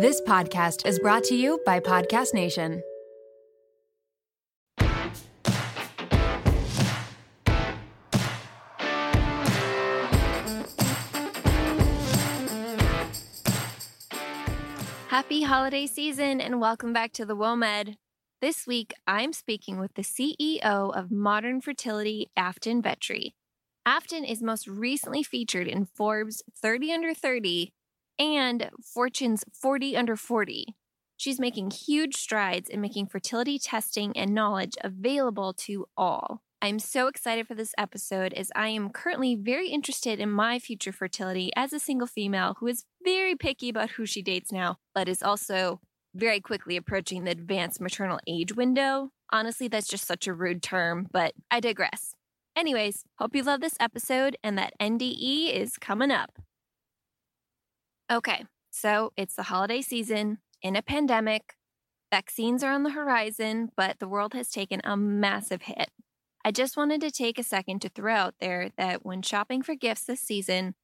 This podcast is brought to you by Podcast Nation. Happy holiday season and welcome back to the WOMED. This week, I'm speaking with the CEO of Modern Fertility, Afton Vechery. Afton is most recently featured in Forbes 30 Under 30 and Fortune's 40 Under 40. She's making huge strides in making fertility testing and knowledge available to all. I'm so excited for this episode as I am currently very interested in my future fertility as a single female who is very picky about who she dates now, but is also very quickly approaching the advanced maternal age window. Honestly, that's just such a rude term, but I digress. Anyways, hope you love this episode and that NDE is coming up. Okay, so it's the holiday season in a pandemic. Vaccines are on the horizon, but the world has taken a massive hit. I just wanted to take a second to throw out there that when shopping for gifts this season,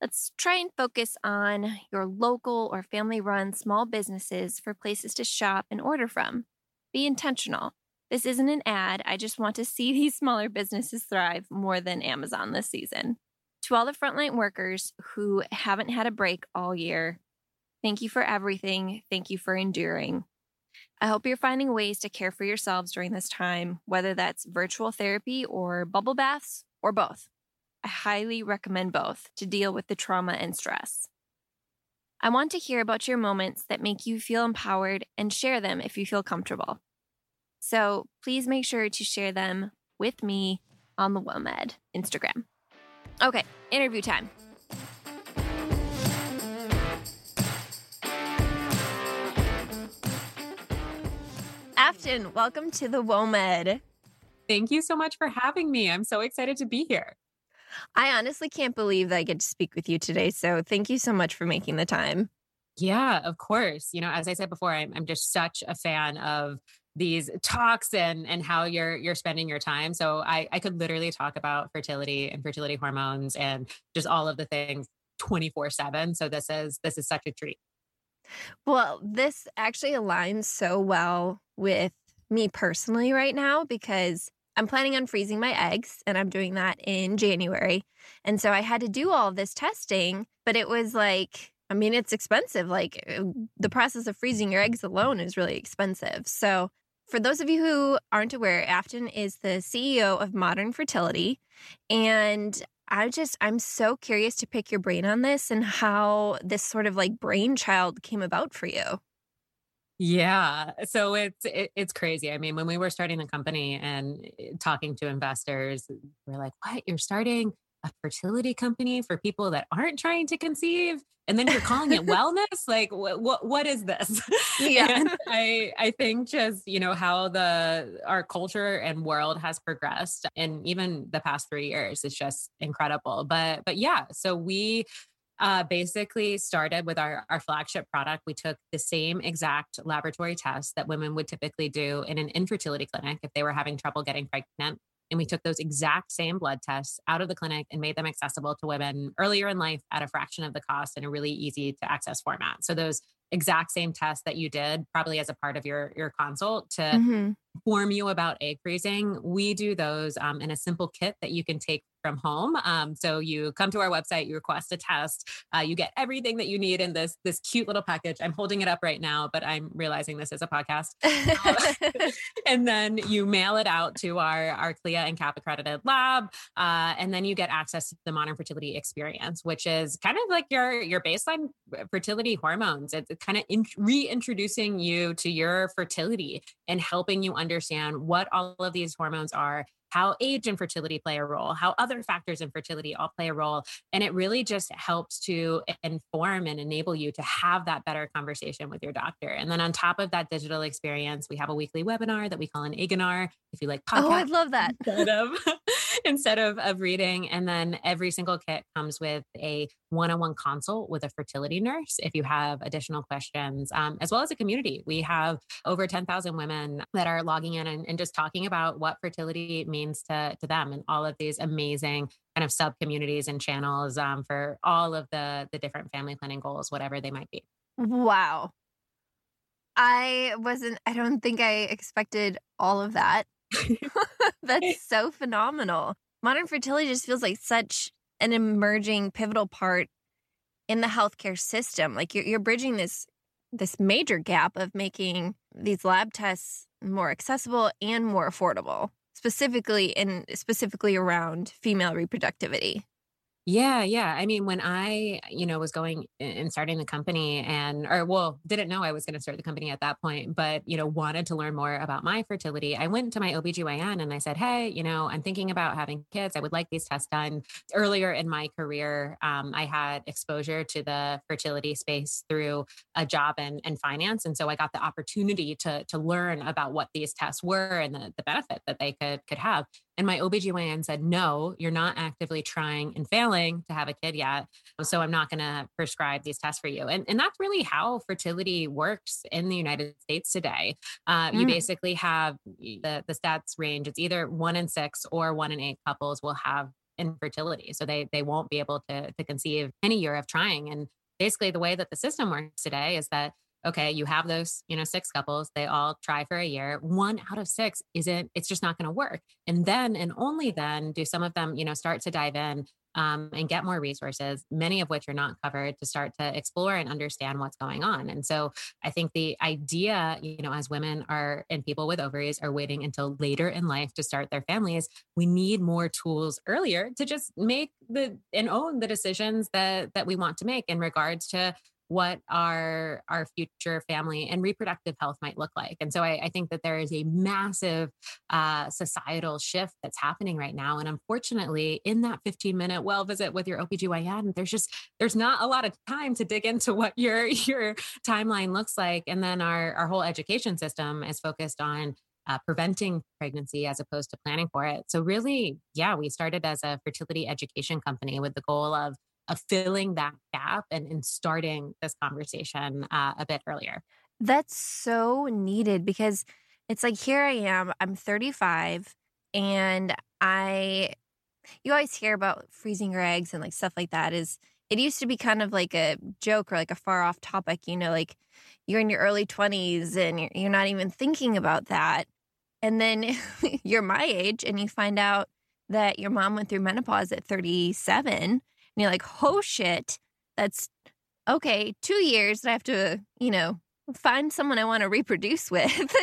let's try and focus on your local or family run small businesses for places to shop and order from. Be intentional. This isn't an ad. I just want to see these smaller businesses thrive more than Amazon this season. To all the frontline workers who haven't had a break all year, thank you for everything. Thank you for enduring. I hope you're finding ways to care for yourselves during this time, whether that's virtual therapy or bubble baths or both. I highly recommend both to deal with the trauma and stress. I want to hear about your moments that make you feel empowered and share them if you feel comfortable. So please make sure to share them with me on the WOMED Instagram. Okay, interview time. Afton, welcome to the WOMED. Thank you so much for having me. I'm so excited to be here. I honestly can't believe that I get to speak with you today. So thank you so much for making the time. Yeah, of course. You know, as I said before, I'm, I'm just such a fan of these talks and and how you're you're spending your time. So I I could literally talk about fertility and fertility hormones and just all of the things 24/7. So this is this is such a treat. Well, this actually aligns so well with me personally right now because I'm planning on freezing my eggs and I'm doing that in January. And so I had to do all this testing, but it was like, I mean, it's expensive. Like uh, the process of freezing your eggs alone is really expensive. So, for those of you who aren't aware, Afton is the CEO of Modern Fertility. And I just, I'm so curious to pick your brain on this and how this sort of like brainchild came about for you. Yeah. So it's it, it's crazy. I mean, when we were starting the company and eh, talking to investors, we're like, "What? You're starting a fertility company for people that aren't trying to conceive and then you're calling it wellness like what what, what is this yeah i i think just you know how the our culture and world has progressed and even the past 3 years is just incredible but but yeah so we uh, basically started with our, our flagship product. We took the same exact laboratory test that women would typically do in an infertility clinic if they were having trouble getting pregnant. And we took those exact same blood tests out of the clinic and made them accessible to women earlier in life at a fraction of the cost in a really easy to access format. So those exact same test that you did probably as a part of your your consult to mm-hmm. inform you about egg freezing we do those um, in a simple kit that you can take from home. Um, so you come to our website, you request a test, uh, you get everything that you need in this this cute little package. I'm holding it up right now, but I'm realizing this is a podcast. Um, and then you mail it out to our our CLIA and CAP accredited lab, uh, and then you get access to the Modern Fertility Experience, which is kind of like your your baseline fertility hormones. It's kind of in, reintroducing you to your fertility and helping you understand what all of these hormones are how age and fertility play a role, how other factors in fertility all play a role. And it really just helps to inform and enable you to have that better conversation with your doctor. And then on top of that digital experience, we have a weekly webinar that we call an Eganar. If you like podcasts, oh, I love that. Instead of, of, reading. And then every single kit comes with a one-on-one consult with a fertility nurse if you have additional questions, um, as well as a community. We have over 10,000 women that are logging in and, and just talking about what fertility means means to to them and all of these amazing kind of sub communities and channels um, for all of the the different family planning goals, whatever they might be. Wow. I wasn't, I don't think I expected all of that. That's so phenomenal. Modern fertility just feels like such an emerging pivotal part in the healthcare system. Like you're, you're bridging this this major gap of making these lab tests more accessible and more affordable, specifically and specifically around female reproductivity. Yeah, yeah. I mean, when I, you know, was going and starting the company and, or well, didn't know I was going to start the company at that point, but, you know, wanted to learn more about my fertility, I went to my OBGYN and I said, Hey, you know, I'm thinking about having kids. I would like these tests done. Earlier in my career, um, I had exposure to the fertility space through a job and in finance. And so I got the opportunity to, to learn about what these tests were and the, the benefit that they could, could have. And my OBGYN said, no, you're not actively trying and failing to have a kid yet. So I'm not going to prescribe these tests for you. And, and that's really how fertility works in the United States today. Uh, mm. You basically have the, the stats range, it's either one in six or one in eight couples will have infertility. So they, they won't be able to, to conceive any year of trying. And basically the way that the system works today is that okay, you have those, you know, six couples, they all try for a year. One out of six isn't, it's just not going to work. And then, and only then do some of them, you know, start to dive in um, and get more resources, many of which are not covered to start to explore and understand what's going on. And so I think the idea, you know, as women are and people with ovaries are waiting until later in life to start their families, we need more tools earlier to just make the and own the decisions that that we want to make in regards to what our our future family and reproductive health might look like. And so i, I think that there is a massive uh, societal shift that's happening right now. And unfortunately in that 15 minute well visit with your obgyn there's just there's not a lot of time to dig into what your your timeline looks like. And then our our whole education system is focused on uh, preventing pregnancy as opposed to planning for it. So, really, yeah, we started as a fertility education company with the goal of of filling that gap and, and starting this conversation uh, a bit earlier. That's so needed because it's like here I am, I'm 35 and I you always hear about freezing your eggs and like stuff like that is it used to be kind of like a joke or like a far off topic, you know, like you're in your early 20s and you're not even thinking about that. And then you're my age and you find out that your mom went through menopause at 37 and you're like, oh shit, that's okay, two years that I have to, you know, find someone I want to reproduce with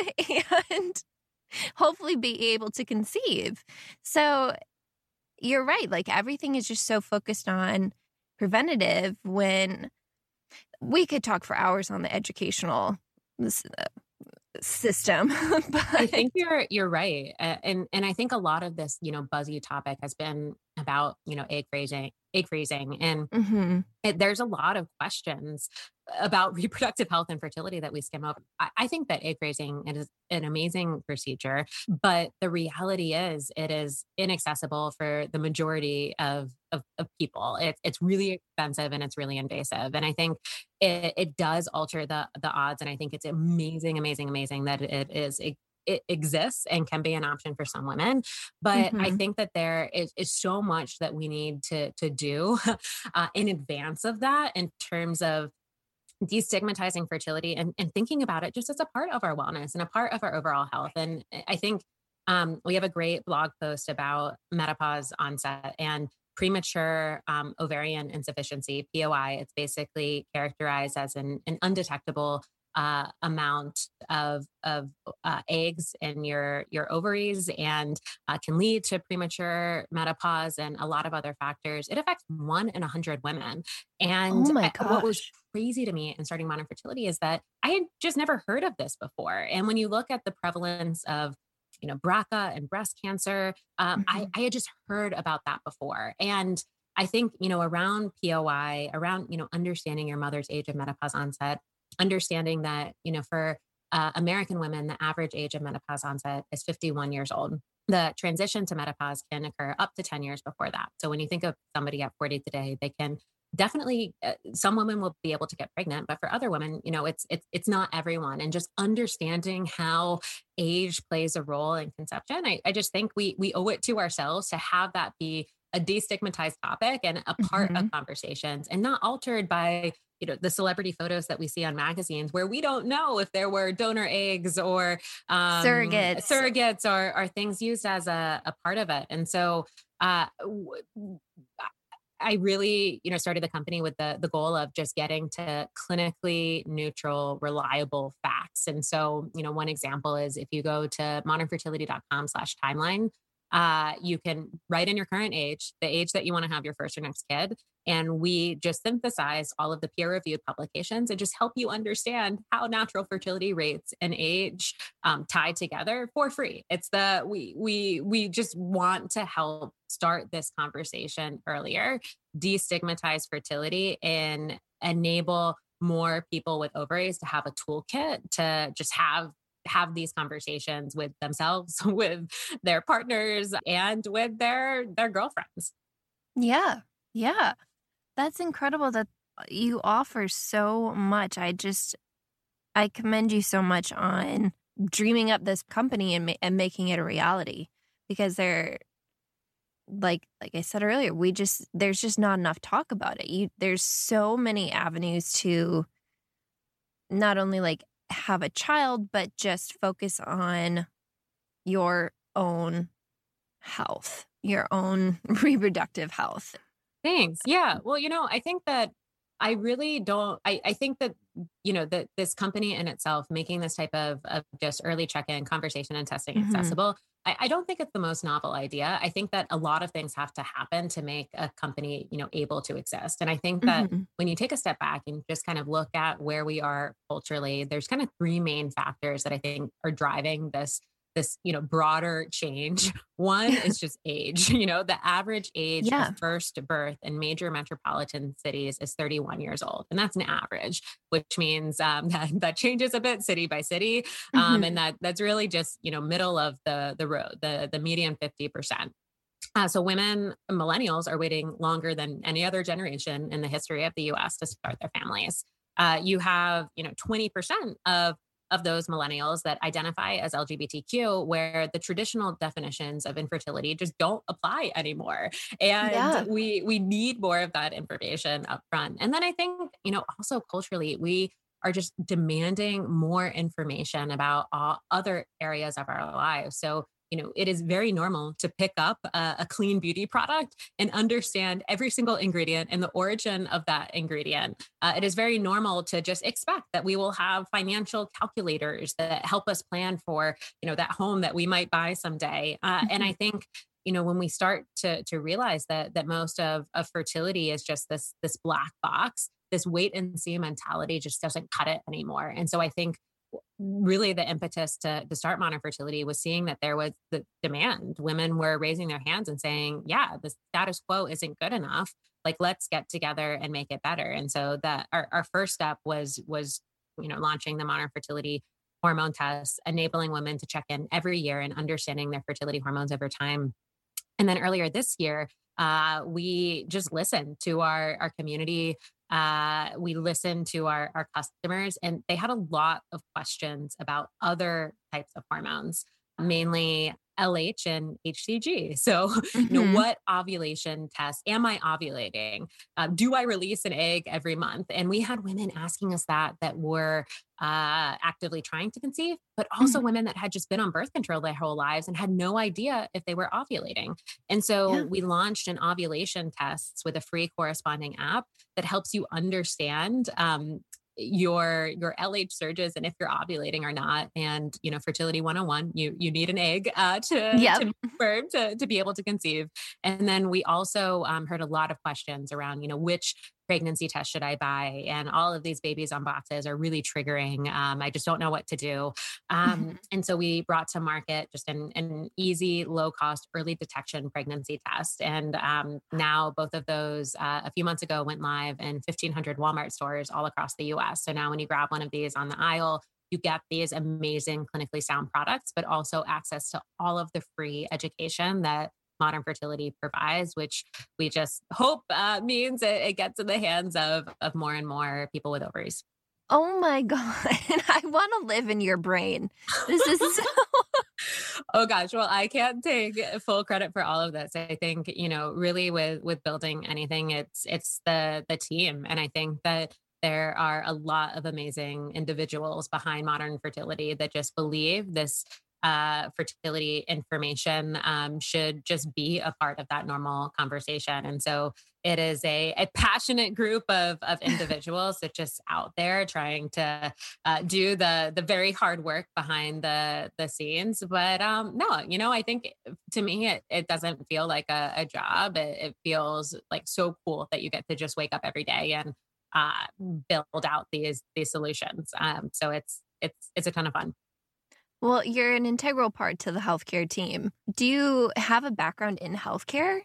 and hopefully be able to conceive. So you're right. Like everything is just so focused on preventative when we could talk for hours on the educational uh, system. but I think you're you're right, and and I think a lot of this you know buzzy topic has been about you know egg freezing egg freezing and mm-hmm. it, there's a lot of questions about reproductive health and fertility that we skim over I, I, think that egg freezing is an amazing procedure but the reality is it is inaccessible for the majority of of, of people it, it's really expensive and it's really invasive and i think it, it does alter the the odds and i think it's amazing amazing amazing that it is it exists and can be an option for some women. But mm-hmm. I think that there is, is, so much that we need to to do uh, in advance of that in terms of destigmatizing fertility and, and thinking about it just as a part of our wellness and a part of our overall health. And I think um, we have a great blog post about menopause onset and premature um, ovarian insufficiency, POI. It's basically characterized as an, an undetectable uh, amount of of uh, eggs in your your ovaries and uh, can lead to premature menopause and a lot of other factors. It affects one in a hundred women. And oh what was crazy to me in starting modern fertility is that I had just never heard of this before. And when you look at the prevalence of you know BRCA and breast cancer, um, mm-hmm. I, I had just heard about that before and. I think, you know, around POI, around, you know, understanding your mother's age of menopause onset, understanding that, you know, for uh, American women, the average age of menopause onset is 51 years old. The transition to menopause can occur up to 10 years before that. So when you think of somebody at 40 today, they can definitely uh, some women will be able to get pregnant but for other women you know it's it's it's not everyone and just understanding how age plays a role in conception I, I just think we we owe it to ourselves to have that be a destigmatized topic and a part mm-hmm. of conversations and not altered by you know the celebrity photos that we see on magazines where we don't know if there were donor eggs or um, surrogates surrogates or, or things used as a, a part of it and so uh, I really, you know, started the company with the the goal of just getting to clinically neutral, reliable facts. And so, you know, one example is if you go to modernfertility.com slash timeline, uh, you can write in your current age, the age that you want to have your first or next kid. And we just synthesize all of the peer reviewed publications and just help you understand how natural fertility rates and age um, tie together for free. It's the, we, we, we just want to help start this conversation earlier, destigmatize fertility and enable more people with ovaries to have a toolkit to just have have these conversations with themselves with their partners and with their their girlfriends. Yeah yeah. That's incredible that you offer so much. I just i commend you so much on dreaming up this company and, and making it a reality because they're like like i said earlier we just there's just not enough talk about it. You there's so many avenues to not only like have a child, but just focus on your own health, your own reproductive health. Thanks. Yeah. Well, you know, I think that I really don't, I, I think that, you know, that this company in itself making this type of, of just early check-in conversation and testing mm-hmm. accessible I, I don't think it's the most novel idea. I think that a lot of things have to happen to make a company, you know, able to exist. And I think that mm-hmm. when you take a step back and just kind of look at where we are culturally, there's kind of three main factors that I think are driving this this you know broader change one is just age you know the average age yeah. of first birth in major metropolitan cities is 31 years old and that's an average which means um, that that changes a bit city by city um, mm-hmm. and that that's really just you know middle of the the road the the median 50% uh, so women, millennials, are waiting longer than any other generation in the history of the U.S. to start their families. Uh, you have, you know, 20% of of those millennials that identify as LGBTQ, where the traditional definitions of infertility just don't apply anymore. And yeah. we we need more of that information up front. And then I think, you know, also culturally, we are just demanding more information about all other areas of our lives. So you know, it is very normal to pick up a, a, clean beauty product and understand every single ingredient and the origin of that ingredient. Uh, it is very normal to just expect that we will have financial calculators that help us plan for, you know, that home that we might buy someday. Uh, and I think you know when we start to to realize that that most of of fertility is just this this black box this wait and see mentality just doesn't cut it anymore and so i think really the impetus to, to start modern fertility was seeing that there was the demand. Women were raising their hands and saying yeah the status quo isn't good enough. Like let's get together and make it better. And so that our, our first step was was you know launching the modern fertility hormone tests enabling women to check in every year and understanding their fertility hormones over time. And then earlier this year uh, we just listened to our our community uh, we listened to our, our customers and they had a lot of questions about other types of hormones mainly LH and HCG. So, mm-hmm. you know, mm-hmm. what ovulation test am I ovulating? Uh, do I release an egg every month? And we had women asking us that that were uh, actively trying to conceive, but also mm-hmm. women that had just been on birth control their whole lives and had no idea if they were ovulating. And so yeah. we launched an ovulation test with a free corresponding app that helps you understand um, your your LH surges and if you're ovulating or not. And you know, fertility 101, you you need an egg uh, to, yep. to to, to be able to conceive. And then we also um, heard a lot of questions around, you know, which pregnancy test should I buy? And all of these babies on boxes are really triggering. Um, I just don't know what to do. Um, mm-hmm. And so we brought to market just an, an easy, low cost early detection pregnancy test. And um, now both of those uh, a few months ago went live in 1,500 Walmart stores all across the US. So now when you grab one of these on the aisle, you get these amazing clinically sound products, but also access to all of the free education that modern fertility provides, which we just hope uh, means it, it gets in the hands of, of more and more people with ovaries. Oh my God. I want to live in your brain. This is so. oh gosh. Well, I can't take full credit for all of this. I think, you know, really with with building anything, it's it's the the team. And I think that there are a lot of amazing individuals behind modern fertility that just believe this uh, fertility information um, should just be a part of that normal conversation. And so it is a, a passionate group of, of individuals that just out there trying to uh, do the the very hard work behind the the scenes. But um, no, you know, I think to me it, it doesn't feel like a, a job. It, it feels like so cool that you get to just wake up every day and uh, build out these these solutions. Um, so it's it's it's a ton of fun. Well, you're an integral part to the healthcare team. Do you have a background in healthcare?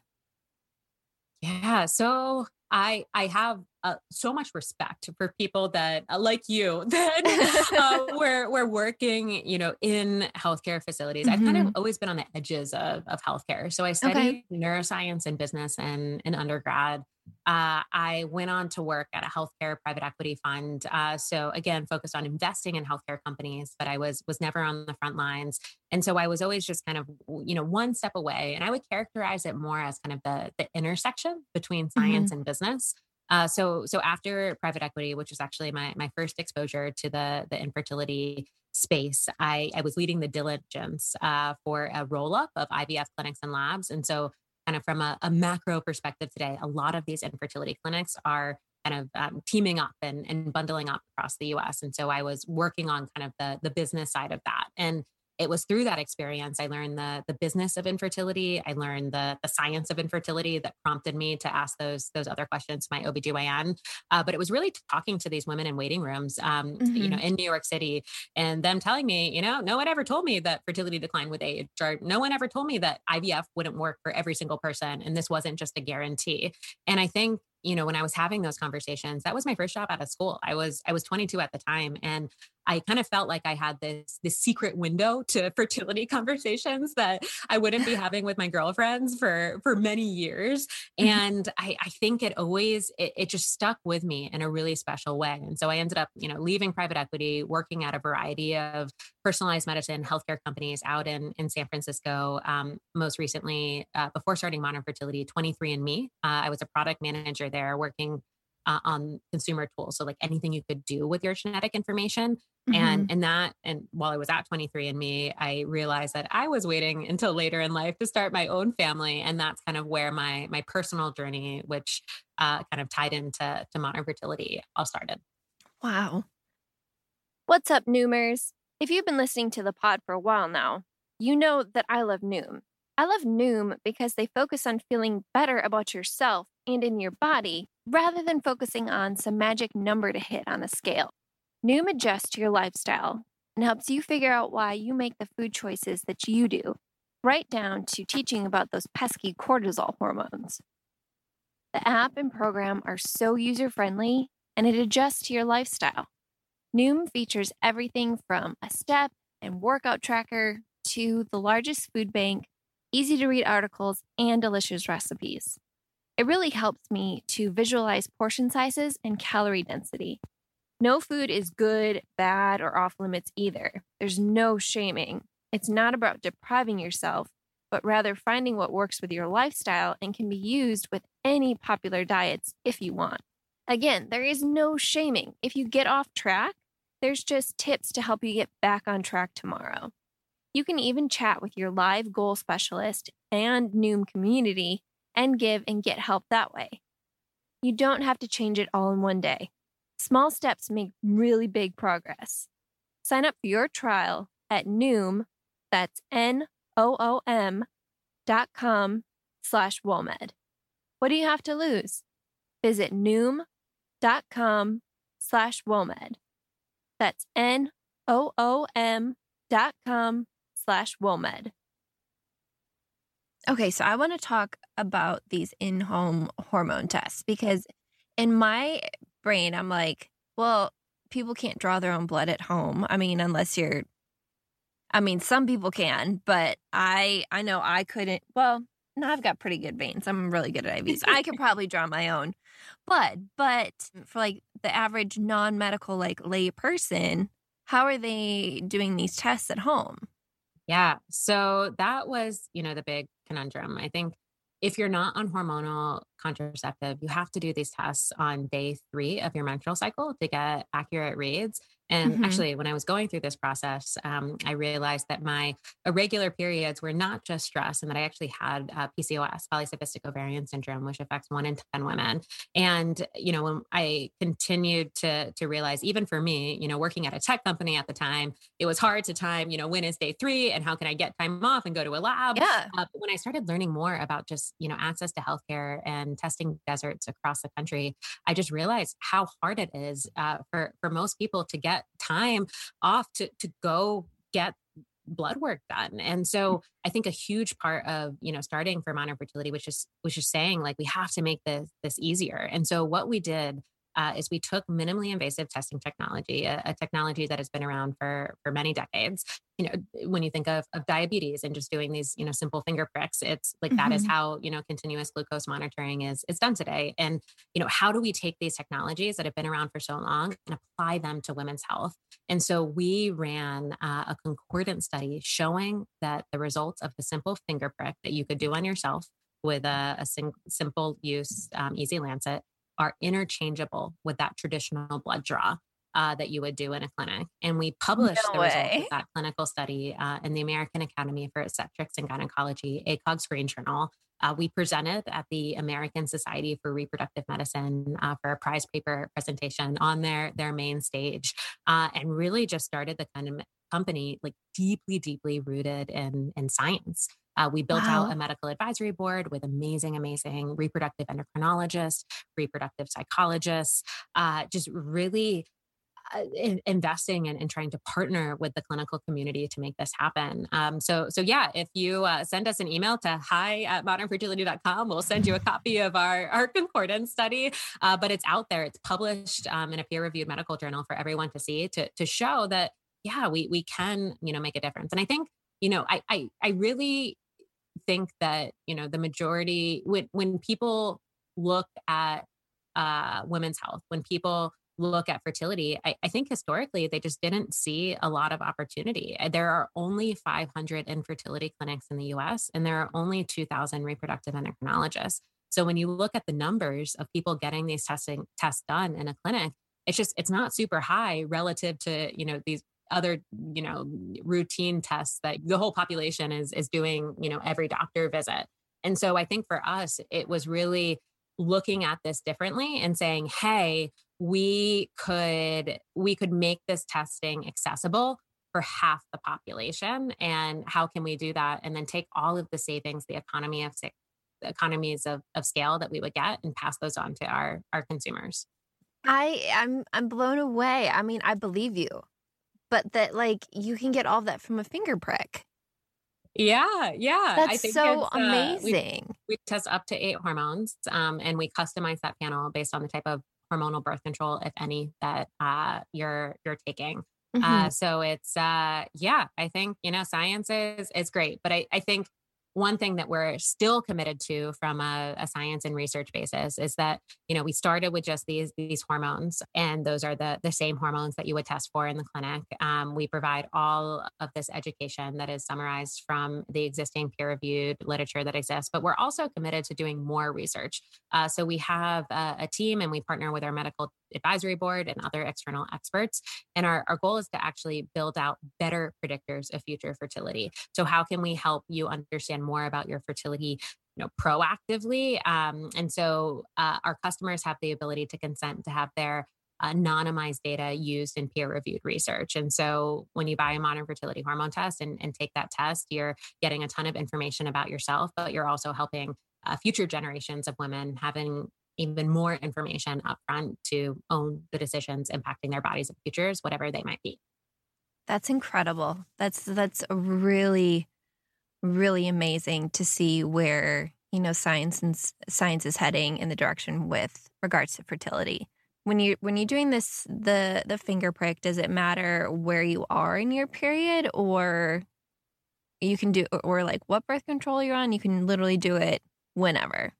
Yeah. So I I have uh, so much respect for people that uh, like you that uh, we're we're working you know in healthcare facilities mm-hmm. i've kind of mm-hmm. always been on the edges of, of healthcare so i studied okay. neuroscience and business and in undergrad uh, I went on to work at a healthcare private equity fund. Uh, so again, focused on investing in healthcare companies, but I was was never on the front lines, and so I was always just kind of you know one step away. And I would characterize it more as kind of the the intersection between science mm-hmm. and business. Uh, so so after private equity, which was actually my my first exposure to the the infertility space, I I was leading the diligence uh, for a roll up of IVF clinics and labs, and so kind of from a, a, macro perspective today, a lot of these infertility clinics are kind of um, teaming up and, and bundling up across the US. And so I was working on kind of the, the business side of that. And it was through that experience I learned the the business of infertility. I learned the the science of infertility that prompted me to ask those those other questions to my OBGYN. Uh, but it was really talking to these women in waiting rooms, um, mm-hmm. you know, mm-hmm. in New York City, and them telling me, you know, no one ever told me that fertility declined with age, or no one ever told me that IVF wouldn't work for every single person, and this wasn't just a guarantee. And I think you know when i was having those conversations that was my first job out of school i was i was 22 at the time and I kind of felt like I had this this secret window to fertility conversations that I wouldn't be having with my girlfriends for for many years. Mm-hmm. And I, I think it always it, it just stuck with me in a really special way. And so I ended up, you know, leaving private equity, working at a variety of personalized medicine healthcare companies out in in San Francisco. Um, most recently, uh, before starting Modern Fertility, 23andMe. Uh, I was a product manager there, working uh, on consumer tools. So like anything you could do with your genetic information. Mm-hmm. And and that and while I was at 23andMe, I realized that I was waiting until later in life to start my own family. And that's kind of where my my personal journey, which uh, kind of tied into to modern fertility, all started. Wow. What's up, Noomers? If you've been listening to the pod for a while now, you know that I love Noom. I love Noom because they focus on feeling better about yourself and in your body rather than focusing on some magic number to hit on a scale. Noom adjusts to your lifestyle and helps you figure out why you make the food choices that you do, right down to teaching about those pesky cortisol hormones. The app and program are so user friendly and it adjusts to your lifestyle. Noom features everything from a step and workout tracker to the largest food bank, easy to read articles, and delicious recipes. It really helps me to visualize portion sizes and calorie density. No food is good, bad, or off limits either. There's no shaming. It's not about depriving yourself, but rather finding what works with your lifestyle and can be used with any popular diets if you want. Again, there is no shaming. If you get off track, there's just tips to help you get back on track tomorrow. You can even chat with your live goal specialist and Noom community and give and get help that way. You don't have to change it all in one day. Small steps make really big progress. Sign up for your trial at Noom, that's N-O-O-M dot com slash WOMED. What do you have to lose? Visit Noom dot com slash WOMED. That's N-O-O-M dot com slash WOMED. Okay, so I want to talk about these in home hormone tests because in my brain, I'm like, well, people can't draw their own blood at home. I mean, unless you're, I mean, some people can, but I, I know I couldn't. Well, no, I've got pretty good veins. I'm really good at IVs. I could probably draw my own blood, but for like the average non medical, like lay person, how are they doing these tests at home? Yeah. So that was, you know, the big conundrum. I think if you're not on hormonal contraceptive, you have to do these tests on day three of your menstrual cycle to get accurate reads. And mm-hmm. actually, when I was going through this process, um, I realized that my irregular periods were not just stress, and that I actually had uh, PCOS, polycystic ovarian syndrome, which affects one in ten women. And you know, when I continued to to realize, even for me, you know, working at a tech company at the time, it was hard to time. You know, when is day three, and how can I get time off and go to a lab? Yeah. Uh, but when I started learning more about just you know access to healthcare and testing deserts across the country, I just realized how hard it is uh, for for most people to get time off to to go get blood work done. And so I think a huge part of, you know, starting for modern fertility, which is which is saying like we have to make this this easier. And so what we did uh, is we took minimally invasive testing technology, a, a, technology that has been around for for many decades. You know, when you think of, of diabetes and just doing these, you know, simple finger pricks, it's like mm-hmm. that is mm-hmm. how you know continuous glucose monitoring is is done today. And you know, how do we take these technologies that have been around for so long and apply them to women's health? And so we ran uh, a concordant study showing that the results of the simple finger prick that you could do on yourself with a, a sim- simple use um, easy lancet are interchangeable with that traditional blood draw uh, that you would do in a clinic. And we published no the results of that clinical study uh, in the American Academy for Obstetrics and Gynecology, ACOG Screen Journal. Uh, we presented at the American Society for Reproductive Medicine uh, for a prize paper presentation on their their main stage, uh, and really just started the kind of company like deeply, deeply rooted in in science. Uh, we built wow. out a medical advisory board with amazing, amazing reproductive endocrinologists, reproductive psychologists, uh, just really uh, in, investing and, trying to partner with the clinical community to make this happen. Um, so, so yeah, if you uh, send us an email to hi at modernfertility.com, we'll send you a copy of our, our concordance study. Uh, but it's out there. It's published um, in a peer-reviewed medical journal for everyone to see to, to show that, yeah, we, we can, you know, make a difference. And I think, you know, I, I, I really think that you know the majority when when people look at uh, women's health when people look at fertility I, I, think historically they just didn't see a lot of opportunity. Uh, there are only 500 infertility clinics in the us and there are only 2000 reproductive endocrinologists. So when you look at the numbers of people getting these testing tests done in a clinic it's just it's not super high relative to you know these other you know routine tests that the whole population is is doing you know every doctor visit. And so i think for us it was really looking at this differently and saying hey we could we could make this testing accessible for half the population and how can we do that? And then take all of the savings the economy of the economies of, of scale that we would get and pass those on to our our consumers. I i'm i'm blown away. I mean i believe you but that like you can get all that from a finger prick. Yeah, yeah. That's so amazing. Uh, we, we, test up to eight hormones, um, and we customize that panel based on the type of hormonal birth control, if any, that uh, you're you're taking. Uh, mm-hmm. Uh, so it's uh, yeah, I think you know science is is great, but I I think one thing that we're still committed to from a, a, science and research basis is that you know we started with just these these hormones and those are the the same hormones that you would test for in the clinic. Um, we provide all of this education that is summarized from the existing peer reviewed literature that exists but we're also committed to doing more research. Uh, so we have a, a team and we partner with our medical advisory board and other external experts. And our, our goal is to actually build out better predictors of future fertility. So, how can we help you understand more about your fertility? You know, proactively. Um, and so uh, our customers have the ability to consent to have their anonymized data used in peer reviewed research. And so when you buy a modern fertility hormone test and, and, take that test, you're getting a ton of information about yourself, but you're also helping uh, future generations of women having even more information upfront to own the decisions impacting their bodies and futures, whatever they might be. That's incredible. That's that's really, really amazing to see where you know science and science is heading in the direction with regards to fertility. When you when you're doing this the the finger prick, does it matter where you are in your period, or you can do or like what birth control you're on? You can literally do it whenever.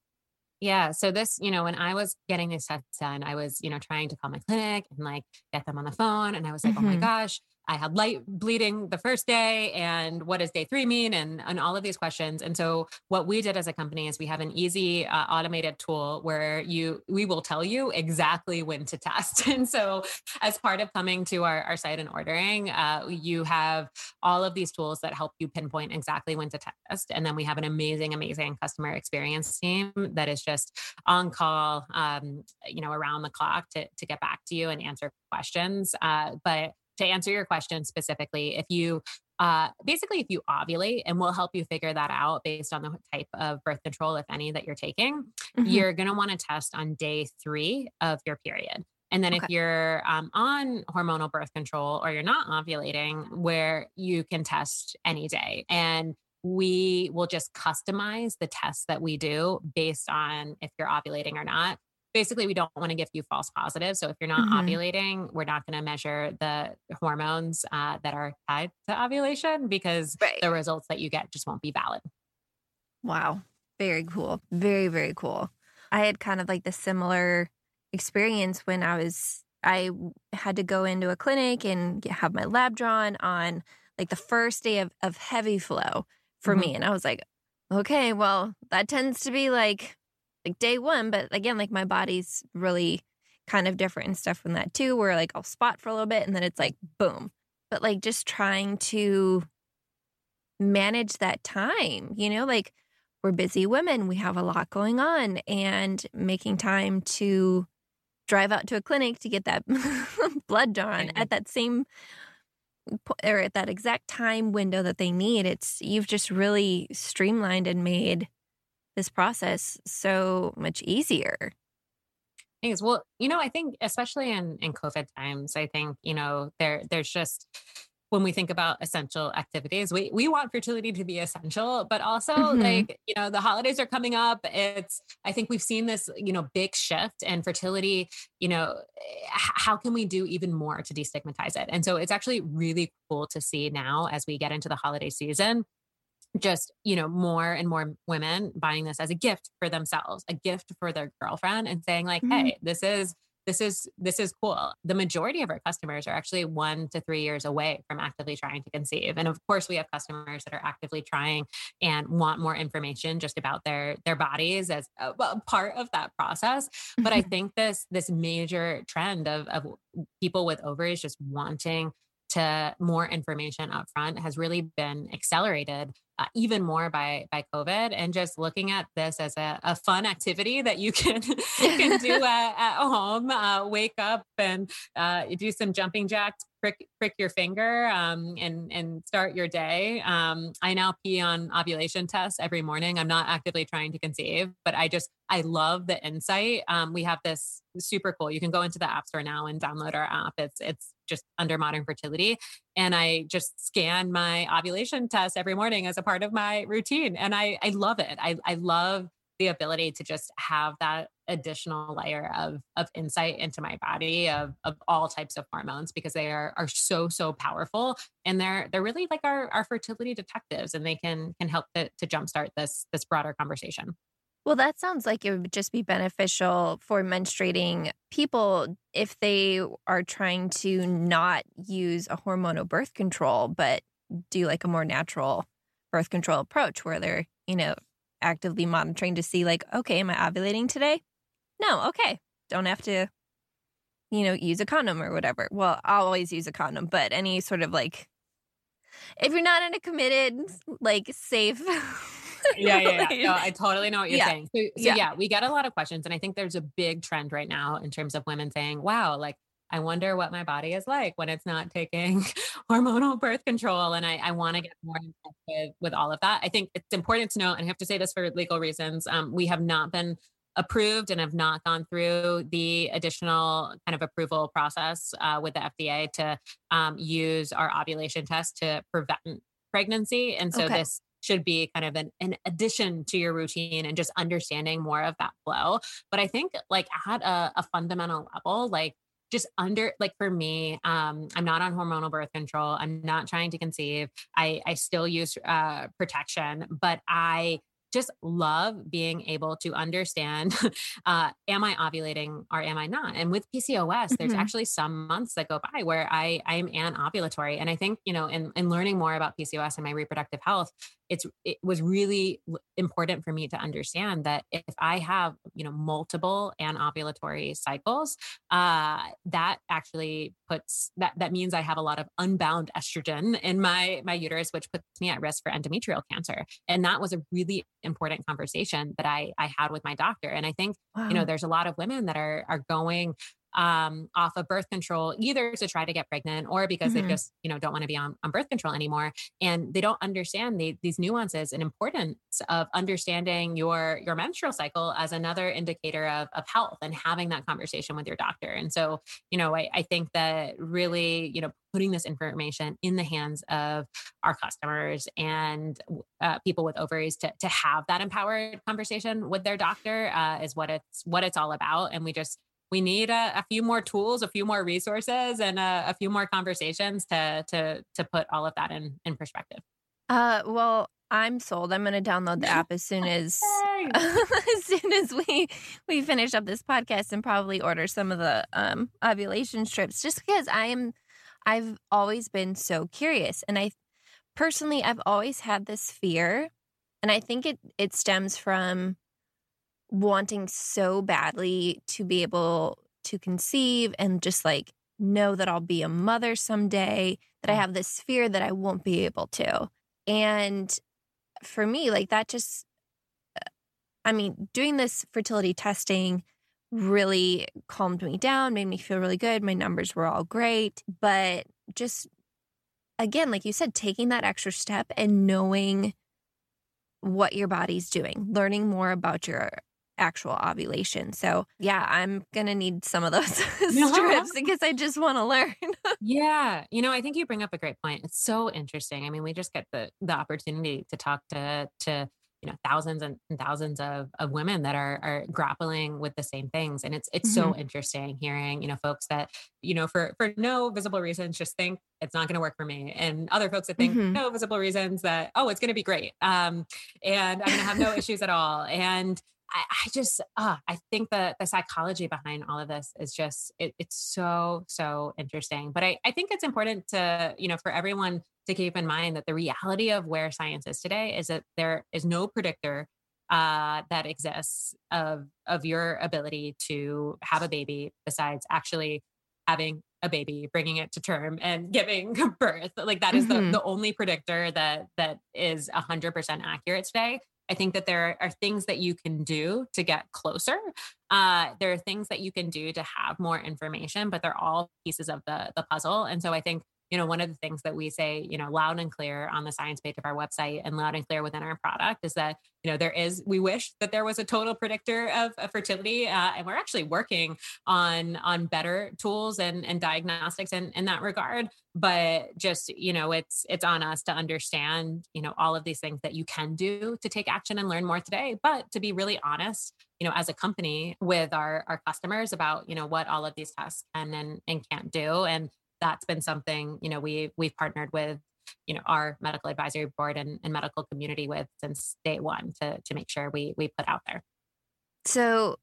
Yeah. So this, you know, when I was getting these tests done, I was, you know, trying to call my clinic and like get them on the phone. And I was like, mm-hmm. oh my mm-hmm. gosh, I had light bleeding the first day and what does day three mean and, and all of these questions. And so what we did as a company is we have an easy uh, automated tool where you, we will tell you exactly when to test. And so as part of coming to our, our site and ordering, uh, you have all of these tools that help you pinpoint exactly when to test. And then we have an amazing, amazing customer experience team that is just on call, um, you know, around the clock to, to get back to you and answer questions. Uh, but to answer your question specifically, if you uh, basically if you ovulate, and we'll help you figure that out based on the type of birth control, if any, that you're taking, mm-hmm. you're going to want to test on day three of your period. And then okay. if you're um, on hormonal birth control or you're not ovulating, where you can test any day. And we will just customize the tests that we do based on if you're ovulating or not basically we don't want to give you false positives. So if you're not mm-hmm. ovulating, we're not going to measure the hormones uh, that are tied to ovulation because right. the results that you get just won't be valid. Wow. Very cool. Very, very cool. I had kind of like the similar experience when I was, I had to go into a clinic and have my lab drawn on like the first day of, of heavy flow for mm-hmm. me. And I was like, okay, well, that tends to be like like day one, but again, like my body's really kind of different and stuff from that too, where like I'll spot for a little bit and then it's like boom. But like just trying to manage that time, you know, like we're busy women, we have a lot going on, and making time to drive out to a clinic to get that blood drawn mm-hmm. at that same or at that exact time window that they need. It's you've just really streamlined and made this process so much easier. Thanks. Well, you know, I think especially in in COVID times, I think you know there there's just when we think about essential activities, we we want fertility to be essential, but also mm-hmm. like you know the holidays are coming up. It's I think we've seen this you know big shift and fertility. You know, how can we do even more to destigmatize it? And so it's actually really cool to see now as we get into the holiday season just you know more and more women buying this as a gift for themselves a gift for their girlfriend and saying like mm-hmm. hey this is this is this is cool the majority of our customers are actually one to three years away from actively trying to conceive and of course we have customers that are actively trying and want more information just about their their bodies as a, a part of that process but i mm-hmm. think this this major trend of of people with ovaries just wanting to more information up front has really been accelerated uh, even more by by COVID, and just looking at this as a, a fun activity that you can can do at, at home. Uh, wake up and uh, do some jumping jacks, prick prick your finger, um, and and start your day. Um, I now pee on ovulation tests every morning. I'm not actively trying to conceive, but I just I love the insight. Um, we have this super cool. You can go into the app store now and download our app. It's it's just under modern fertility. And I just scan my ovulation test every morning as a part of my routine. And I, I love it. I, I love the ability to just have that additional layer of of insight into my body of of all types of hormones because they are are so so powerful and they're they're really like our our fertility detectives and they can can help to, to jumpstart this this broader conversation well, that sounds like it would just be beneficial for menstruating people if they are trying to not use a hormonal birth control, but do like a more natural birth control approach where they're, you know, actively monitoring to see, like, okay, am I ovulating today? No, okay. Don't have to, you know, use a condom or whatever. Well, I'll always use a condom, but any sort of like, if you're not in a committed, like, safe, yeah, yeah, yeah. No, I totally know what you're yeah. saying. So, so yeah. yeah, we get a lot of questions. And I think there's a big trend right now in terms of women saying, wow, like, I wonder what my body is like when it's not taking hormonal birth control. And I, I want to get more with, with all of that. I think it's important to know, and I have to say this for legal reasons, um, we have not been approved and have not gone through the additional kind of approval process uh, with the FDA to um, use our ovulation test to prevent pregnancy. And so okay. this should be kind of an, an addition to your routine and just understanding more of that flow. But I think like at a, a fundamental level, like just under like for me um i'm not on hormonal birth control i'm not trying to conceive i i still use uh protection but i just love being able to understand uh, am I ovulating or am I not? And with PCOS, mm-hmm. there's actually some months that go by where I I am anovulatory. And I think, you know, in, in learning more about PCOS and my reproductive health, it's it was really important for me to understand that if I have, you know, multiple anovulatory cycles, uh, that actually puts that that means I have a lot of unbound estrogen in my my uterus, which puts me at risk for endometrial cancer. And that was a really important conversation that I I had with my doctor. And I think, wow. you know, there's a lot of women that are are going um, off of birth control, either to try to get pregnant or because mm-hmm. they just, you know, don't want to be on, on birth control anymore. And they don't understand the, these nuances and importance of understanding your, your menstrual cycle as another indicator of, of health and having that conversation with your doctor. And so, you know, I, I think that really, you know, putting this information in the hands of our customers and uh, people with ovaries to, to have that empowered conversation with their doctor uh, is what it's what it's all about and we just we need a, a, few more tools, a few more resources, and a, a, few more conversations to to to put all of that in in perspective. Uh, well, I'm sold. I'm going to download the app as soon as as soon as we we finish up this podcast and probably order some of the um, ovulation strips, just because I am. I've always been so curious, and I personally I've always had this fear, and I think it it stems from wanting so badly to be able to conceive and just like know that I'll be a mother someday, that I have this fear that I won't be able to. And for me, like that just, uh, I mean, doing this fertility testing really calmed me down, made me feel really good. My numbers were all great. But just, again, like you said, taking that extra step and knowing what your body's doing, learning more about your actual ovulation. So, yeah, I'm going to need some of those strips because I just want to learn. yeah. You know, I think you bring up a great point. It's so interesting. I mean, we just get the the opportunity to talk to to you know thousands and thousands of, of women that are are grappling with the same things and it's it's mm-hmm. so interesting hearing you know folks that you know for for no visible reasons just think it's not going to work for me and other folks that think mm-hmm. no visible reasons that oh it's going to be great um and i'm going to have no issues at all and I, I just, uh, I think that the psychology behind all of this is just, it, it's so, so interesting. But I, I think it's important to, you know, for everyone to keep in mind that the reality of where science is today is that there is no predictor uh, that exists of of your ability to have a baby besides actually having a baby bringing it to term and giving birth like that is mm-hmm. the, the only predictor that that is 100% accurate today I think that there are things that you can do to get closer. Uh, there are things that you can do to have more information, but they're all pieces of the the puzzle. And so I think you know, one of the things that we say, you know, loud and clear on the science page of our website and loud and clear within our product is that, you know, there is, we wish that there was a total predictor of, of fertility. Uh, and we're actually working on, on better tools and, and diagnostics in, in that regard. But just, you know, it's, it's on us to understand, you know, all of these things that you can do to take action and learn more today. But to be really honest, you know, as a company with our, our customers about, you know, what all of these tests can and, and can't do. And that's been something you know we we've partnered with you know our medical advisory board and, and medical community with since day one to to make sure we we put out there. So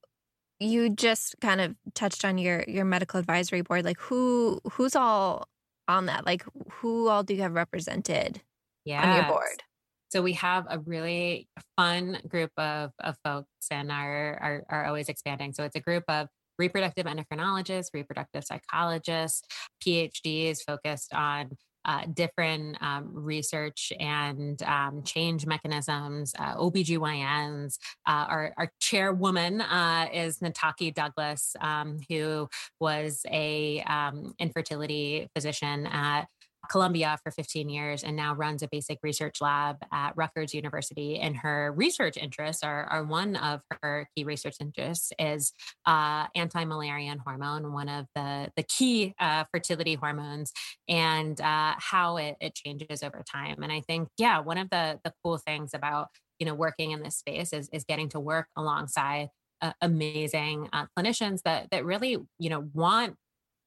you just kind of touched on your your medical advisory board like who who's all on that? Like who all do you have represented yeah on your board? So we have a really fun group of, of folks and are, are are always expanding. So it's a group of reproductive endocrinologists, reproductive psychologists, PhDs focused on uh, different um, research and um, change mechanisms, uh, OBGYNs. Uh, our, our, chairwoman uh, is Nataki Douglas, um, who was a um, infertility physician at Columbia for 15 years and now runs a basic research lab at Rutgers University. And her research interests are, are one of her key research interests is uh, anti-Müllerian hormone, one of the, the key uh, fertility hormones, and uh, how it, it changes over time. And I think, yeah, one of the, the cool things about you know working in this space is, is getting to work alongside uh, amazing uh, clinicians that that really you know want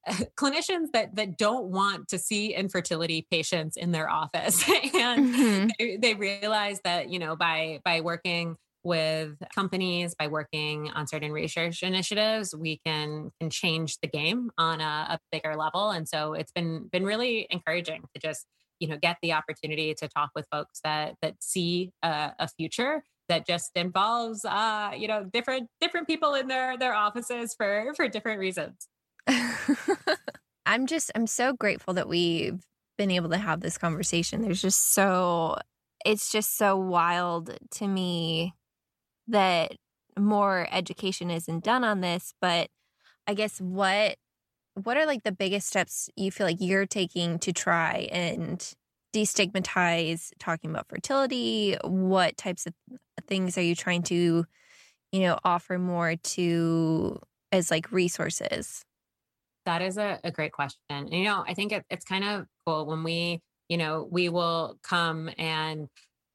clinicians that that don't want to see infertility patients in their office. And mm-hmm. they, they, realize that you know by by working with companies by working on certain research initiatives we can can change the game on a, a bigger level. And so it's been been really encouraging to just you know get the opportunity to talk with folks that that see a, a future that just involves uh you know different different people in their their offices for for different reasons i'm just i'm so grateful that we've been able to have this conversation. There's just so it's just so wild to me that more education isn't done on this but i guess what what are like the biggest steps you feel like you're taking to try and destigmatize talking about fertility? What types of things are you trying to you know offer more to as like resources that is a, a great question you know i think it, it's kind of cool when we you know we will come and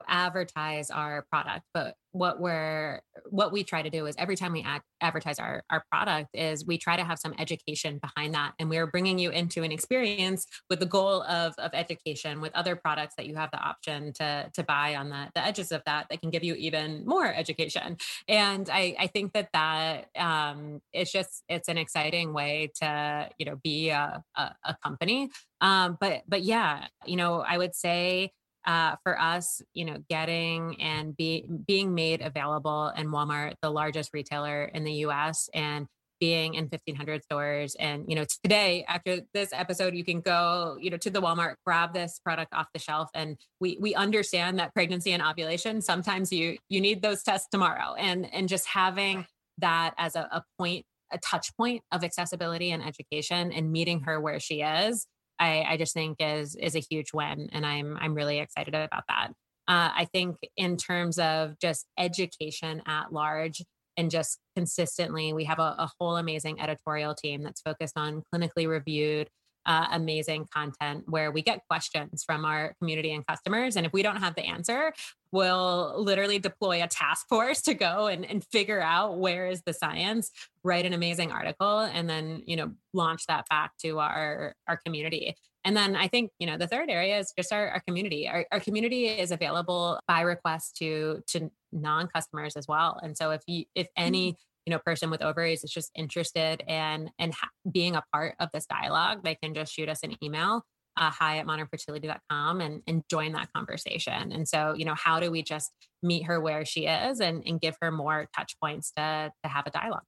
advertise our product but what we're what we try to do is every time we ad- advertise our our product is we try to have some education behind that and we're bringing you into an experience with the goal of of education with other products that you have the option to to buy on the the edges of that that can give you even more education. And i i think that that um it's just it's an exciting way to you know be a a, a company. Um but but yeah you know i would say uh, for us, you know, getting and be, being made available in Walmart, the largest retailer in the US, and being in 1500 stores. And you know today after this episode you can go you know to the walmart grab this product off the shelf. And we we understand that pregnancy and ovulation sometimes you you need those tests tomorrow. And and just having that as a, a point a touch point of accessibility and education and meeting her where she is I, I just think is is a huge win, and I'm I'm really excited about that. Uh, I think in terms of just education at large and just consistently, we have a, a whole amazing editorial team that's focused on clinically reviewed uh, amazing content where we get questions from our community and customers. And if we don't have the answer, we'll literally deploy a task force to go and, and figure out where is the science, write an amazing article, and then, you know, launch that back to our, our community. And then I think, you know, the third area is just our, our community. Our, our community is available by request to to non-customers as well. And so if you if any mm-hmm you know person with ovaries is just interested in and being a part of this dialogue they can just shoot us an email uh, hi at modernfertility.com and, and join that conversation. And so you know how do we just meet her where she is and, and give her more touch points to to have a dialogue?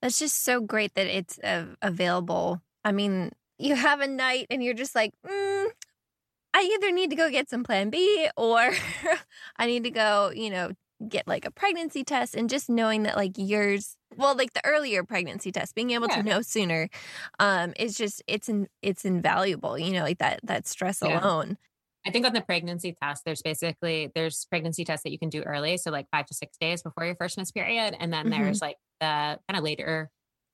That's just so great that it's uh, available. I mean you have a night and you're just like mm, I either need to go get some plan B or I need to go, you know, get like a pregnancy test and just knowing that like yours well like the earlier pregnancy test being able yeah. to know sooner um is just it's in, it's invaluable you know like that that stress yeah. alone I think on the pregnancy test, there's basically there's pregnancy tests that you can do early, so like five to six days before your first miss period, and then mm-hmm. there's like the kind of later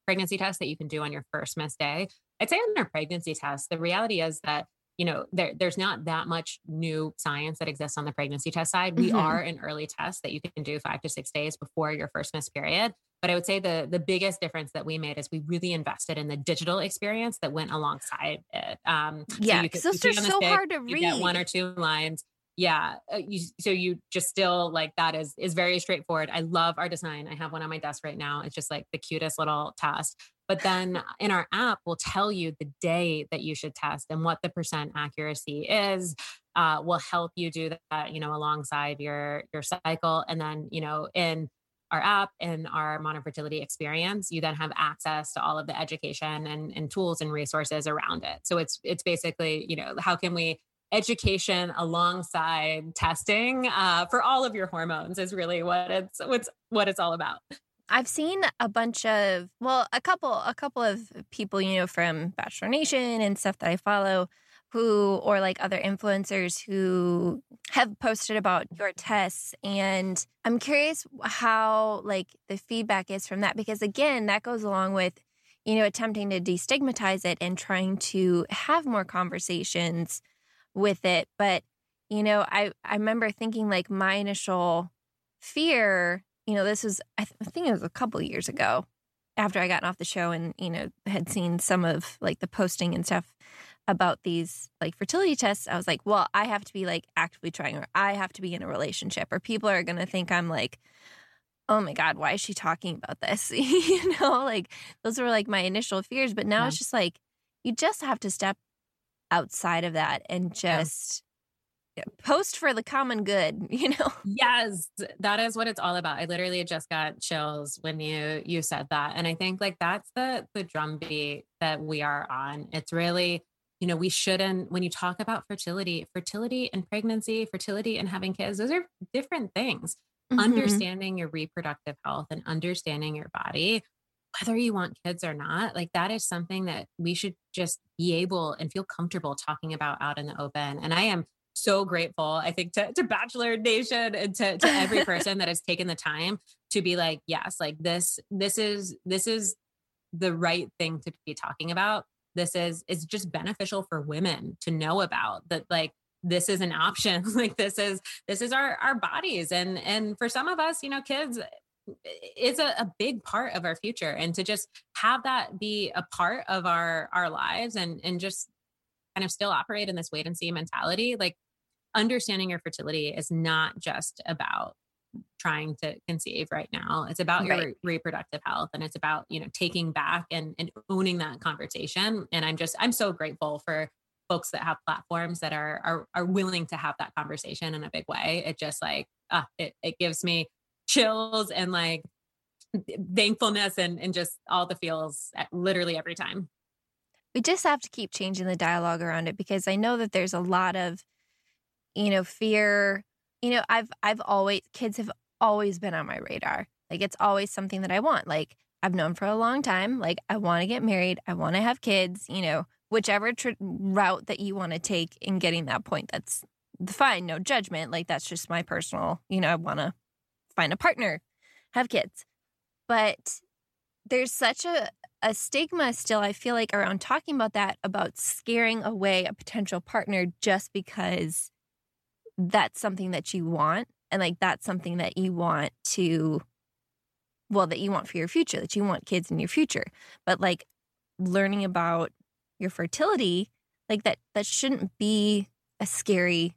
pregnancy test that you can do on your first miss day. I'd say on our pregnancy test, the reality is that you know there, there's not that much new science that exists on the pregnancy test side. We mm-hmm. are an early test that you can do five to six days before your first missed period. But i would say the the biggest difference that we made is we really invested in the digital experience that went alongside it. Um yeah so those are so hard to read get one or two lines yeah uh, you, so you just still like that is is very straightforward i love our design i have one on my desk right now it's just like the cutest little test but then in our app, we'll tell you the day that you should test and what the percent accuracy is. Uh, will help you do that, you know, alongside your your cycle. And then, you know, in our app and our modern fertility experience, you then have access to all of the education and, and tools and resources around it. So it's it's basically, you know, how can we education alongside testing uh, for all of your hormones is really what it's what's what it's all about. I've seen a bunch of well, a couple a couple of people, you know, from Bachelor Nation and stuff that I follow who or like other influencers who have posted about your tests and I'm curious how like the feedback is from that because again, that goes along with you know, attempting to destigmatize it and trying to have more conversations with it, but you know, I I remember thinking like my initial fear you know, this was, I, th- I think it was a couple years ago after I gotten off the show and, you know, had seen some of like the posting and stuff about these like fertility tests, I was like, well, I have to be like actively trying, or I have to be in a relationship, or people are going to think I'm like, oh my God, why is she talking about this? you know, like those were like my initial fears. But now yeah. it's just like, you just have to step outside of that and just yeah. post for the common good, you know? Yes, that is what it's all about. I literally just got chills when you you said that. And I think like that's the the drumbeat that we are on. It's really you know, we shouldn't, when you talk about fertility, fertility and pregnancy, fertility and having kids, those are different things. Mm-hmm. Understanding your reproductive health and understanding your body, whether you want kids or not, like that is something that we should just be able and feel comfortable talking about out in the open. And I am so grateful, I think, to, to Bachelor Nation and to, to every person that has taken the time to be like, yes, like this, this is, this is the right thing to be talking about this is is just beneficial for women to know about that like this is an option like this is this is our our bodies and and for some of us you know kids is a, a, big part of our future and to just have that be a part of our our lives and and just kind of still operate in this wait and see mentality like understanding your fertility is not just about trying to conceive right now. It's about right. your reproductive health and it's about, you know, taking back and, and owning that conversation. And I'm just, I'm so grateful for folks that have platforms that are, are, are willing to have that conversation in a big way. It just like, uh, it, it gives me chills and like thankfulness and, and just all the feels literally every time. We just have to keep changing the dialogue around it because I know that there's a lot of, you know, fear you know, I've I've always kids have always been on my radar. Like it's always something that I want. Like I've known for a long time. Like I want to get married. I want to have kids. You know, whichever tr- route that you want to take in getting that point, that's fine. No judgment. Like that's just my personal. You know, I want to find a partner, have kids, but there's such a a stigma still i feel like around talking about that about scaring away a potential partner just because that's something that you want and like that's something that you want to well that you want for your future that you want kids in your future. But like learning about your fertility like that that shouldn't be a scary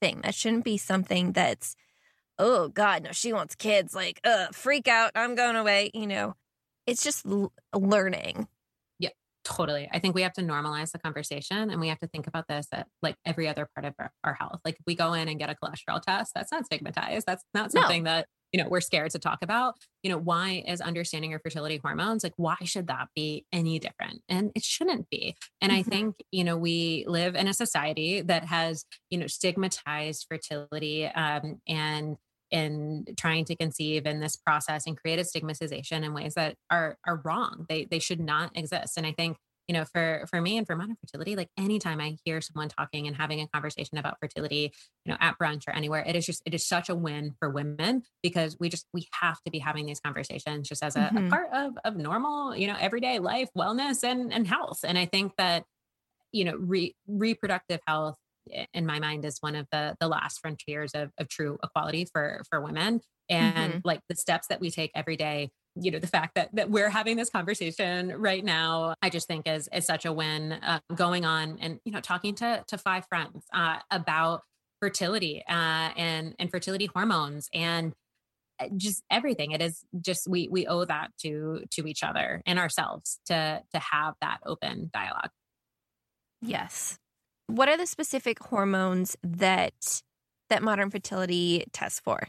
thing. That shouldn't be something that's oh god no she wants kids like uh freak out i'm going away you know it's just l- learning Yeah, Totally. I think we have to normalize the conversation and we have to think about this at like every other part of our, our health. Like if we go in and get a cholesterol test, that's not stigmatized. That's not something no. that, you know, we're scared to talk about. You know, why is understanding your fertility hormones like why should that be any different? And it shouldn't be. And mm-hmm. I think, you know, we live in a society that has, you know, stigmatized fertility um, and in trying to conceive in this process and create a stigmatization in ways that are are wrong. They they should not exist. And I think you know for for me and for modern fertility like anytime i hear someone talking and having a conversation about fertility you know at brunch or anywhere it is just it is such a win for women because we just we have to be having these conversations just as a, mm-hmm. a part of of normal you know everyday life wellness and and health and i think that you know re, reproductive health in my mind is one of the the last frontiers of, of true equality for for women. And mm-hmm. like the steps that we take every day you know the fact that that we're having this conversation right now i just think is is such a win uh, going on and you know talking to to five friends uh, about fertility uh, and and fertility hormones and uh, just everything. It is just we we owe that to to each other and ourselves to to have that open dialogue. Yes what are the specific hormones that that modern fertility tests for?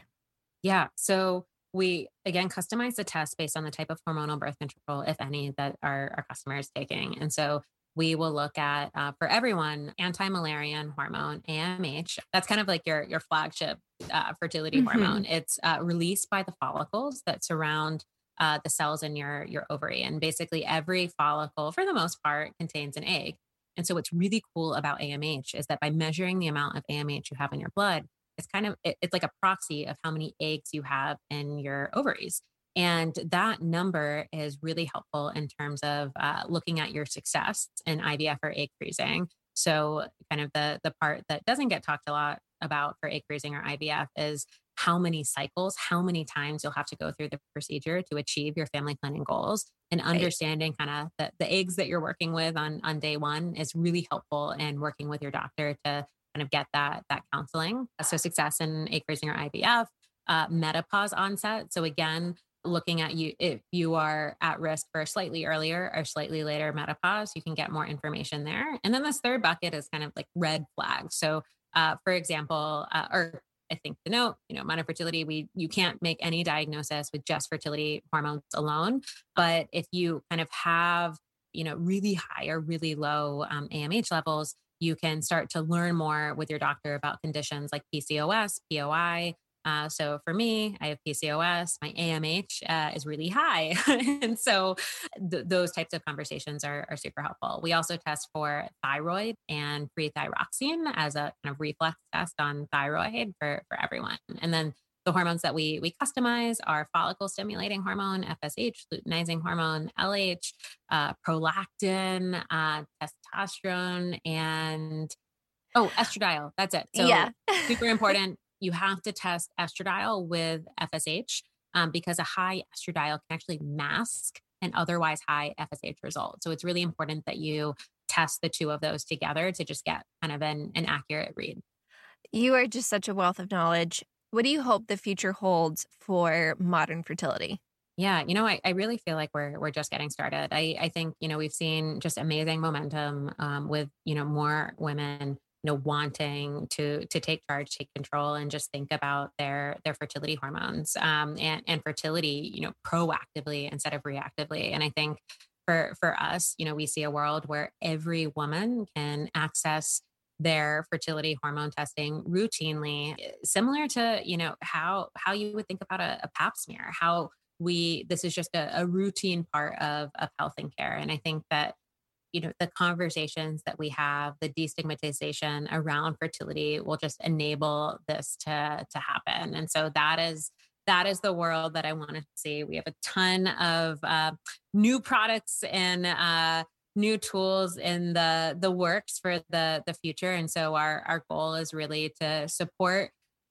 Yeah. So we again customize the test based on the type of hormonal birth control, if any, that our, our customer is taking. And so we will look at uh, for everyone anti-Müllerian hormone AMH. That's kind of like your your flagship uh, fertility mm-hmm. hormone. It's uh, released by the follicles that surround uh, the cells in your your ovary, and basically every follicle, for the most part, contains an egg. And so what's really cool about AMH is that by measuring the amount of AMH you have in your blood, it's kind of it, it's like a proxy of how many eggs you have in your ovaries. And that number is really helpful in terms of uh, looking at your success in IVF or egg freezing. So, kind of the the part that doesn't get talked a lot about for egg freezing or IVF is how many cycles, how many times you'll have to go through the procedure to achieve your family planning goals. And understanding kind of the, the eggs that you're working with on, on day one is really helpful in working with your doctor to kind of get that that counseling. So success in egg freezing or IVF, uh, menopause onset. So again, looking at you if you are at risk for slightly earlier or slightly later menopause, you can get more information there. And then this third bucket is kind of like red flags. So uh, for example, uh, or I think the note, you know, modern fertility, we you can't make any diagnosis with just fertility hormones alone. But if you kind of have, you know, really high or really low um, AMH levels, you can start to learn more with your doctor about conditions like PCOS, POI, uh, so for me, I have PCOS. My AMH uh, is really high, and so th- those types of conversations are, are super helpful. We also test for thyroid and free thyroxine as a kind of reflex test on thyroid for for everyone. And then the hormones that we we customize are follicle stimulating hormone, FSH, luteinizing hormone, LH, uh, prolactin, uh, testosterone, and oh, estradiol. That's it. So yeah. super important you have to test estradiol with FSH um, because a high estradiol can actually mask an otherwise high FSH result. So it's really important that you test the two of those together to just get kind of an, an accurate read. You are just such a wealth of knowledge. What do you hope the future holds for modern fertility? Yeah, you know, I, I really feel like we're we're just getting started. I, I think, you know, we've seen just amazing momentum um, with, you know, more women know wanting to to take charge take control and just think about their their fertility hormones um, and and fertility you know proactively instead of reactively. And i think for for us you know we see a world where every woman can access their fertility hormone testing routinely eh, similar to you know how how you would think about a, a pap smear how we this is just a, a routine part of of health and care. And i think that you know the conversations that we have the destigmatization around fertility will just enable this to to happen. And so that is that is the world that i want to see. We have a ton of uh, new products and uh, new tools in the the works for the the future. And so our our goal is really to support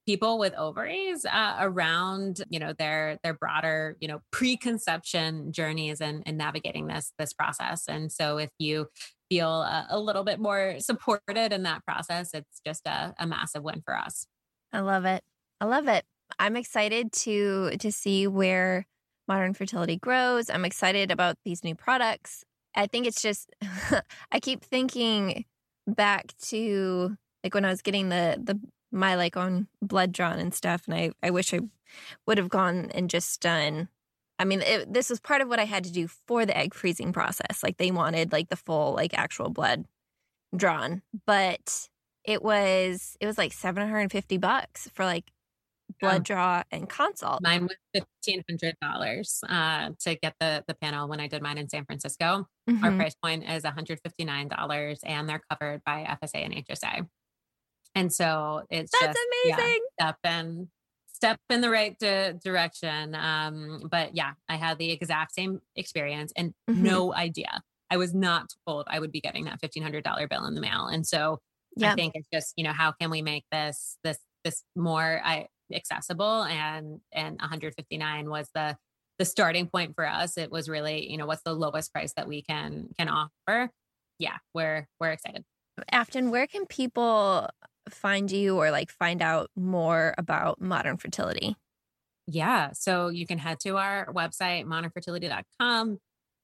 people with ovaries uh, around you know their their broader you know preconception journeys and, and navigating this this process. And so if you feel a, a little bit more supported in that process it's just a, a massive win for us. I love it. I love it. I'm excited to to see where modern fertility grows. I'm excited about these new products. I think it's just i keep thinking back to like when i was getting the the my like own blood drawn and stuff. And I, I wish I would have gone and just done. I mean, it, this was part of what I had to do for the egg freezing process. Like they wanted like the full like actual blood drawn, but it was it was like seven hundred and fifty bucks for like blood draw and consult. Mine was fifteen hundred dollars uh, to get the the panel when I did mine in San Francisco. Mm-hmm. Our price point is one hundred fifty nine dollars, and they're covered by FSA and HSA. And so it's That's just, amazing. Yeah, step in step in the right di- direction. Um, but yeah, I had the exact same experience and mm-hmm. no idea. I was not told I would be getting that fifteen hundred dollar bill in the mail. And so I think it's just, you know, how can we make this this this more I, accessible and and 159 was the the starting point for us. It was really, you know, what's the lowest price that we can can offer. Yeah, we're we're excited. Afton, where can people find you or like find out more about modern fertility? Yeah. So you can head to our website, modernfertility.com.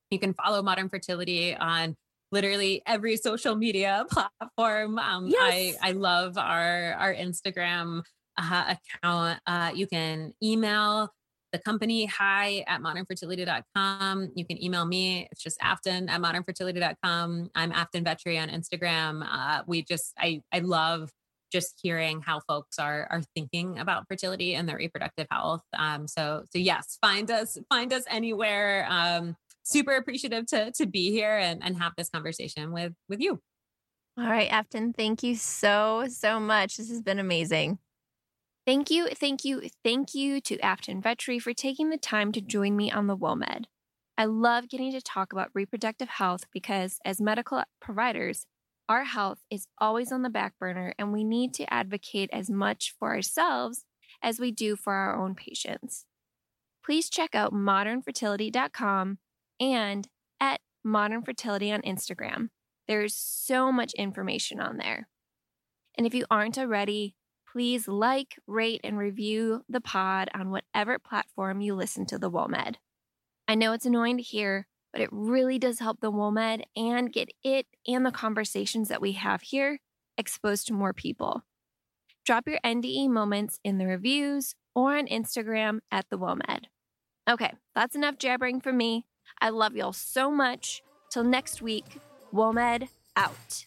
You can follow Modern Fertility on literally every social media platform. Um, yes. I, I love our, our Instagram uh, account. Uh, you can email the company hi at modernfertility.com. You can email me. It's just Afton at modernfertility.com. I'm Afton Vechery on Instagram. Uh, we just, I, I love just hearing how folks are are thinking about fertility and their reproductive health. Um, so so yes, find us find us anywhere. Um, super appreciative to to be here and and have this conversation with with you. All right, Afton, thank you so so much. This has been amazing. Thank you, thank you, thank you to Afton Vechery for taking the time to join me on the WOMED. I love getting to talk about reproductive health because, as medical providers, our health is always on the back burner, and we need to advocate as much for ourselves as we do for our own patients. Please check out modernfertility.com and at Modern Fertility on Instagram. There's so much information on there. And if you aren't already, please like, rate, and review the pod on whatever platform you listen to the WOMED. I know it's annoying to hear, but it really does help the WOMED and get it and the conversations that we have here exposed to more people. Drop your NDE moments in the reviews or on Instagram at the WOMED. Okay, that's enough jabbering from me. I love y'all so much. Till next week, WOMED out.